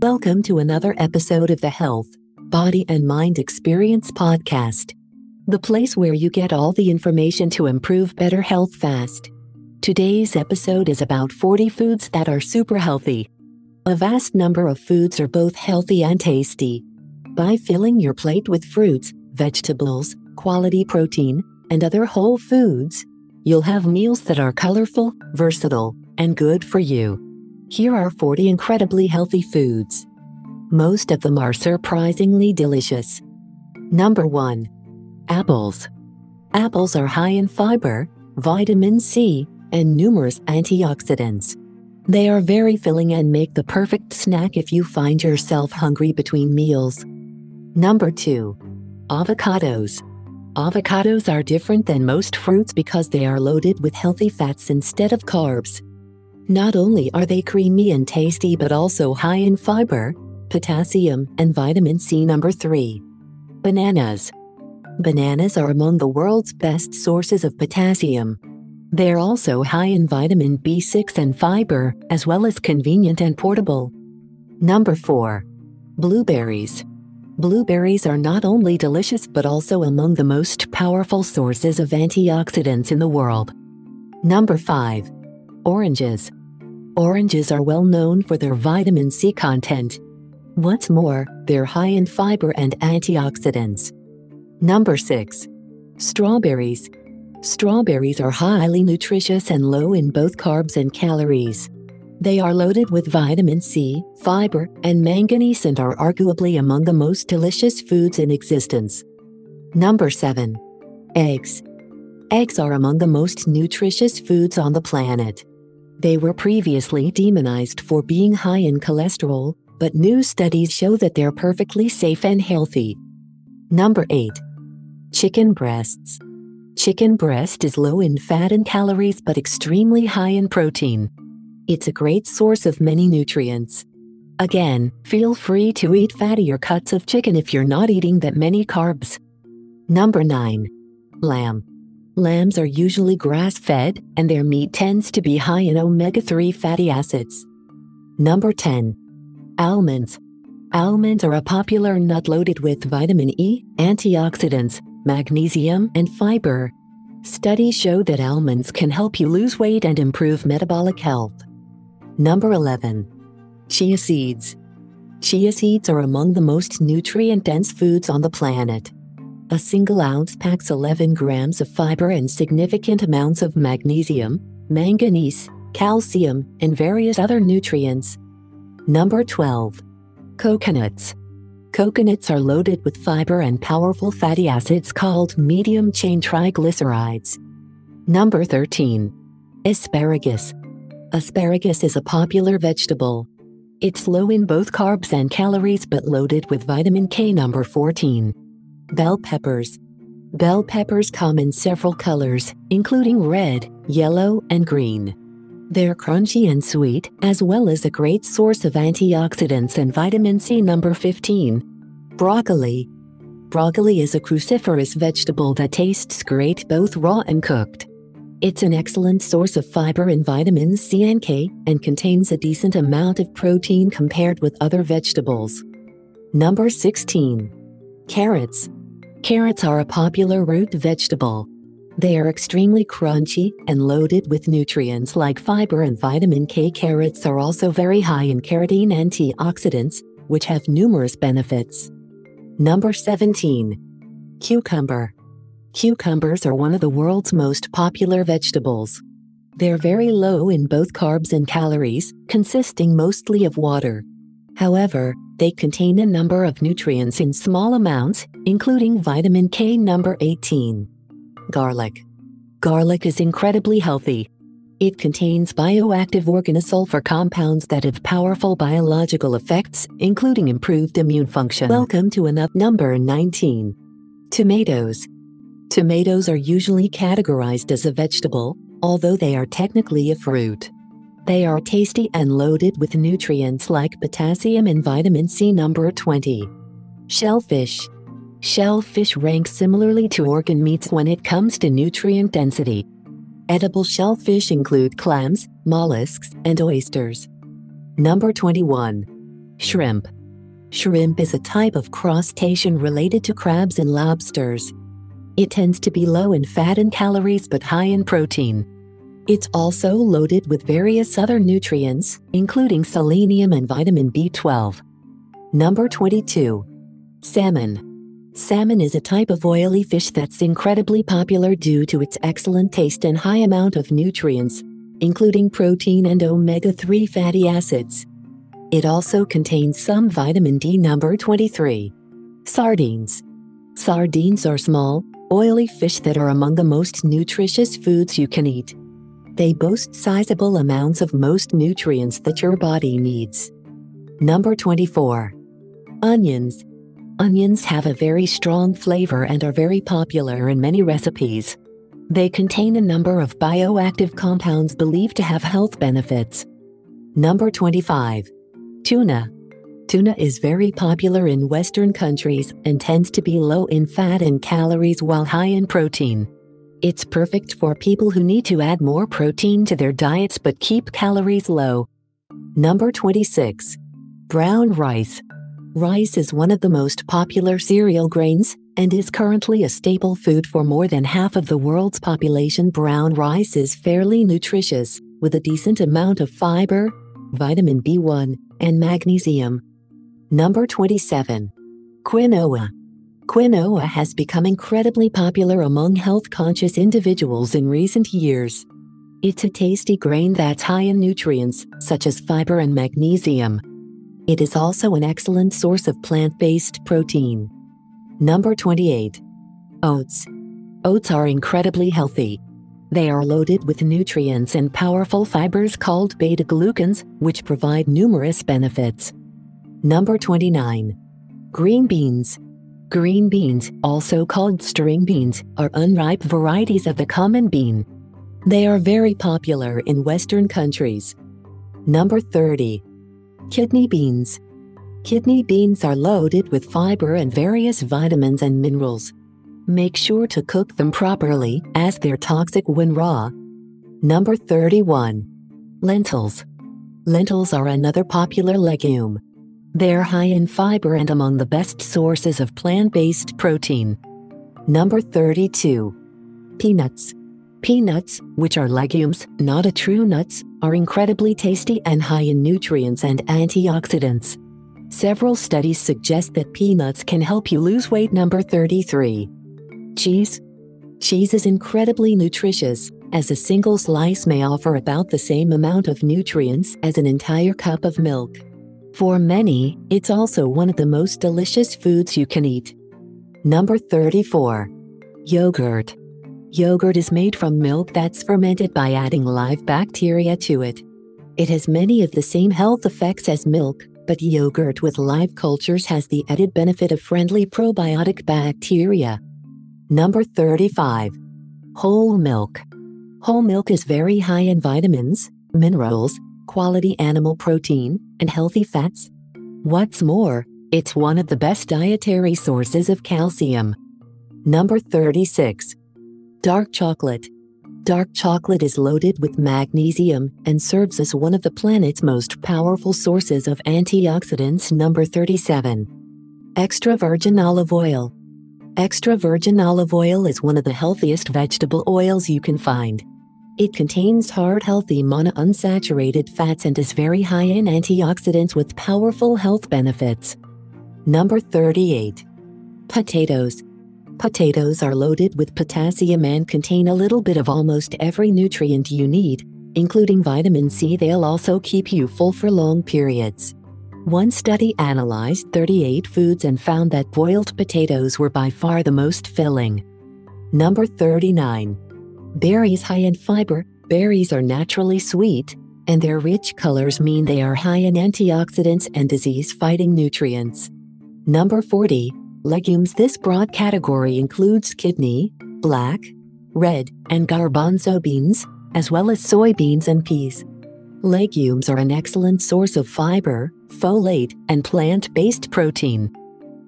Welcome to another episode of the Health, Body and Mind Experience podcast, the place where you get all the information to improve better health fast. Today's episode is about 40 foods that are super healthy. A vast number of foods are both healthy and tasty. By filling your plate with fruits, vegetables, quality protein, and other whole foods, you'll have meals that are colorful, versatile, and good for you. Here are 40 incredibly healthy foods. Most of them are surprisingly delicious. Number 1. Apples. Apples are high in fiber, vitamin C, and numerous antioxidants. They are very filling and make the perfect snack if you find yourself hungry between meals. Number 2. Avocados. Avocados are different than most fruits because they are loaded with healthy fats instead of carbs. Not only are they creamy and tasty, but also high in fiber, potassium, and vitamin C. Number 3. Bananas. Bananas are among the world's best sources of potassium. They're also high in vitamin B6 and fiber, as well as convenient and portable. Number 4. Blueberries. Blueberries are not only delicious but also among the most powerful sources of antioxidants in the world. Number 5. Oranges. Oranges are well known for their vitamin C content. What's more, they're high in fiber and antioxidants. Number 6. Strawberries. Strawberries are highly nutritious and low in both carbs and calories. They are loaded with vitamin C, fiber, and manganese and are arguably among the most delicious foods in existence. Number 7. Eggs. Eggs are among the most nutritious foods on the planet. They were previously demonized for being high in cholesterol, but new studies show that they're perfectly safe and healthy. Number 8. Chicken breasts. Chicken breast is low in fat and calories but extremely high in protein. It's a great source of many nutrients. Again, feel free to eat fattier cuts of chicken if you're not eating that many carbs. Number 9. Lamb. Lambs are usually grass fed, and their meat tends to be high in omega 3 fatty acids. Number 10. Almonds. Almonds are a popular nut loaded with vitamin E, antioxidants, magnesium, and fiber. Studies show that almonds can help you lose weight and improve metabolic health. Number 11. Chia seeds. Chia seeds are among the most nutrient dense foods on the planet. A single ounce packs 11 grams of fiber and significant amounts of magnesium, manganese, calcium, and various other nutrients. Number 12. Coconuts. Coconuts are loaded with fiber and powerful fatty acids called medium chain triglycerides. Number 13. Asparagus. Asparagus is a popular vegetable. It's low in both carbs and calories but loaded with vitamin K number 14. Bell peppers. Bell peppers come in several colors, including red, yellow, and green. They're crunchy and sweet, as well as a great source of antioxidants and vitamin C number 15. Broccoli. Broccoli is a cruciferous vegetable that tastes great both raw and cooked. It's an excellent source of fiber and vitamins C and K and contains a decent amount of protein compared with other vegetables. Number 16. Carrots. Carrots are a popular root vegetable. They are extremely crunchy and loaded with nutrients like fiber and vitamin K. Carrots are also very high in carotene antioxidants, which have numerous benefits. Number 17. Cucumber. Cucumbers are one of the world's most popular vegetables. They're very low in both carbs and calories, consisting mostly of water. However, they contain a number of nutrients in small amounts, including vitamin K number 18. Garlic. Garlic is incredibly healthy. It contains bioactive organosulfur compounds that have powerful biological effects, including improved immune function. Welcome to another number 19. Tomatoes. Tomatoes are usually categorized as a vegetable, although they are technically a fruit. They are tasty and loaded with nutrients like potassium and vitamin C number 20. Shellfish. Shellfish rank similarly to organ meats when it comes to nutrient density. Edible shellfish include clams, mollusks, and oysters. Number 21. Shrimp. Shrimp is a type of crustacean related to crabs and lobsters. It tends to be low in fat and calories but high in protein. It's also loaded with various other nutrients, including selenium and vitamin B12. Number 22. Salmon. Salmon is a type of oily fish that's incredibly popular due to its excellent taste and high amount of nutrients, including protein and omega 3 fatty acids. It also contains some vitamin D. Number 23. Sardines. Sardines are small, oily fish that are among the most nutritious foods you can eat. They boast sizable amounts of most nutrients that your body needs. Number 24. Onions. Onions have a very strong flavor and are very popular in many recipes. They contain a number of bioactive compounds believed to have health benefits. Number 25. Tuna. Tuna is very popular in Western countries and tends to be low in fat and calories while high in protein. It's perfect for people who need to add more protein to their diets but keep calories low. Number 26. Brown rice. Rice is one of the most popular cereal grains and is currently a staple food for more than half of the world's population. Brown rice is fairly nutritious, with a decent amount of fiber, vitamin B1, and magnesium. Number 27. Quinoa. Quinoa has become incredibly popular among health conscious individuals in recent years. It's a tasty grain that's high in nutrients, such as fiber and magnesium. It is also an excellent source of plant based protein. Number 28. Oats. Oats are incredibly healthy. They are loaded with nutrients and powerful fibers called beta glucans, which provide numerous benefits. Number 29. Green beans. Green beans, also called string beans, are unripe varieties of the common bean. They are very popular in Western countries. Number 30. Kidney beans. Kidney beans are loaded with fiber and various vitamins and minerals. Make sure to cook them properly, as they're toxic when raw. Number 31. Lentils. Lentils are another popular legume. They're high in fiber and among the best sources of plant based protein. Number 32. Peanuts. Peanuts, which are legumes, not a true nuts, are incredibly tasty and high in nutrients and antioxidants. Several studies suggest that peanuts can help you lose weight. Number 33. Cheese. Cheese is incredibly nutritious, as a single slice may offer about the same amount of nutrients as an entire cup of milk. For many, it's also one of the most delicious foods you can eat. Number 34. Yogurt. Yogurt is made from milk that's fermented by adding live bacteria to it. It has many of the same health effects as milk, but yogurt with live cultures has the added benefit of friendly probiotic bacteria. Number 35. Whole milk. Whole milk is very high in vitamins, minerals, quality animal protein, and healthy fats. What's more, it's one of the best dietary sources of calcium. Number 36 Dark chocolate. Dark chocolate is loaded with magnesium and serves as one of the planet's most powerful sources of antioxidants. Number 37. Extra virgin olive oil. Extra virgin olive oil is one of the healthiest vegetable oils you can find. It contains hard, healthy monounsaturated fats and is very high in antioxidants with powerful health benefits. Number 38. Potatoes. Potatoes are loaded with potassium and contain a little bit of almost every nutrient you need, including vitamin C. They'll also keep you full for long periods. One study analyzed 38 foods and found that boiled potatoes were by far the most filling. Number 39. Berries high in fiber. Berries are naturally sweet, and their rich colors mean they are high in antioxidants and disease fighting nutrients. Number 40 legumes. This broad category includes kidney, black, red, and garbanzo beans, as well as soybeans and peas. Legumes are an excellent source of fiber, folate, and plant based protein.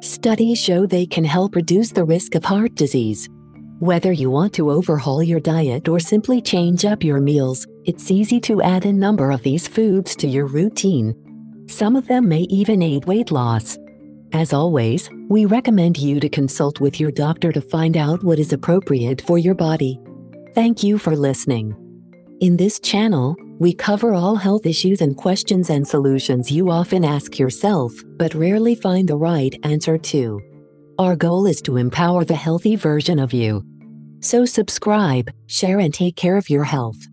Studies show they can help reduce the risk of heart disease. Whether you want to overhaul your diet or simply change up your meals, it's easy to add a number of these foods to your routine. Some of them may even aid weight loss. As always, we recommend you to consult with your doctor to find out what is appropriate for your body. Thank you for listening. In this channel, we cover all health issues and questions and solutions you often ask yourself, but rarely find the right answer to. Our goal is to empower the healthy version of you. So subscribe, share, and take care of your health.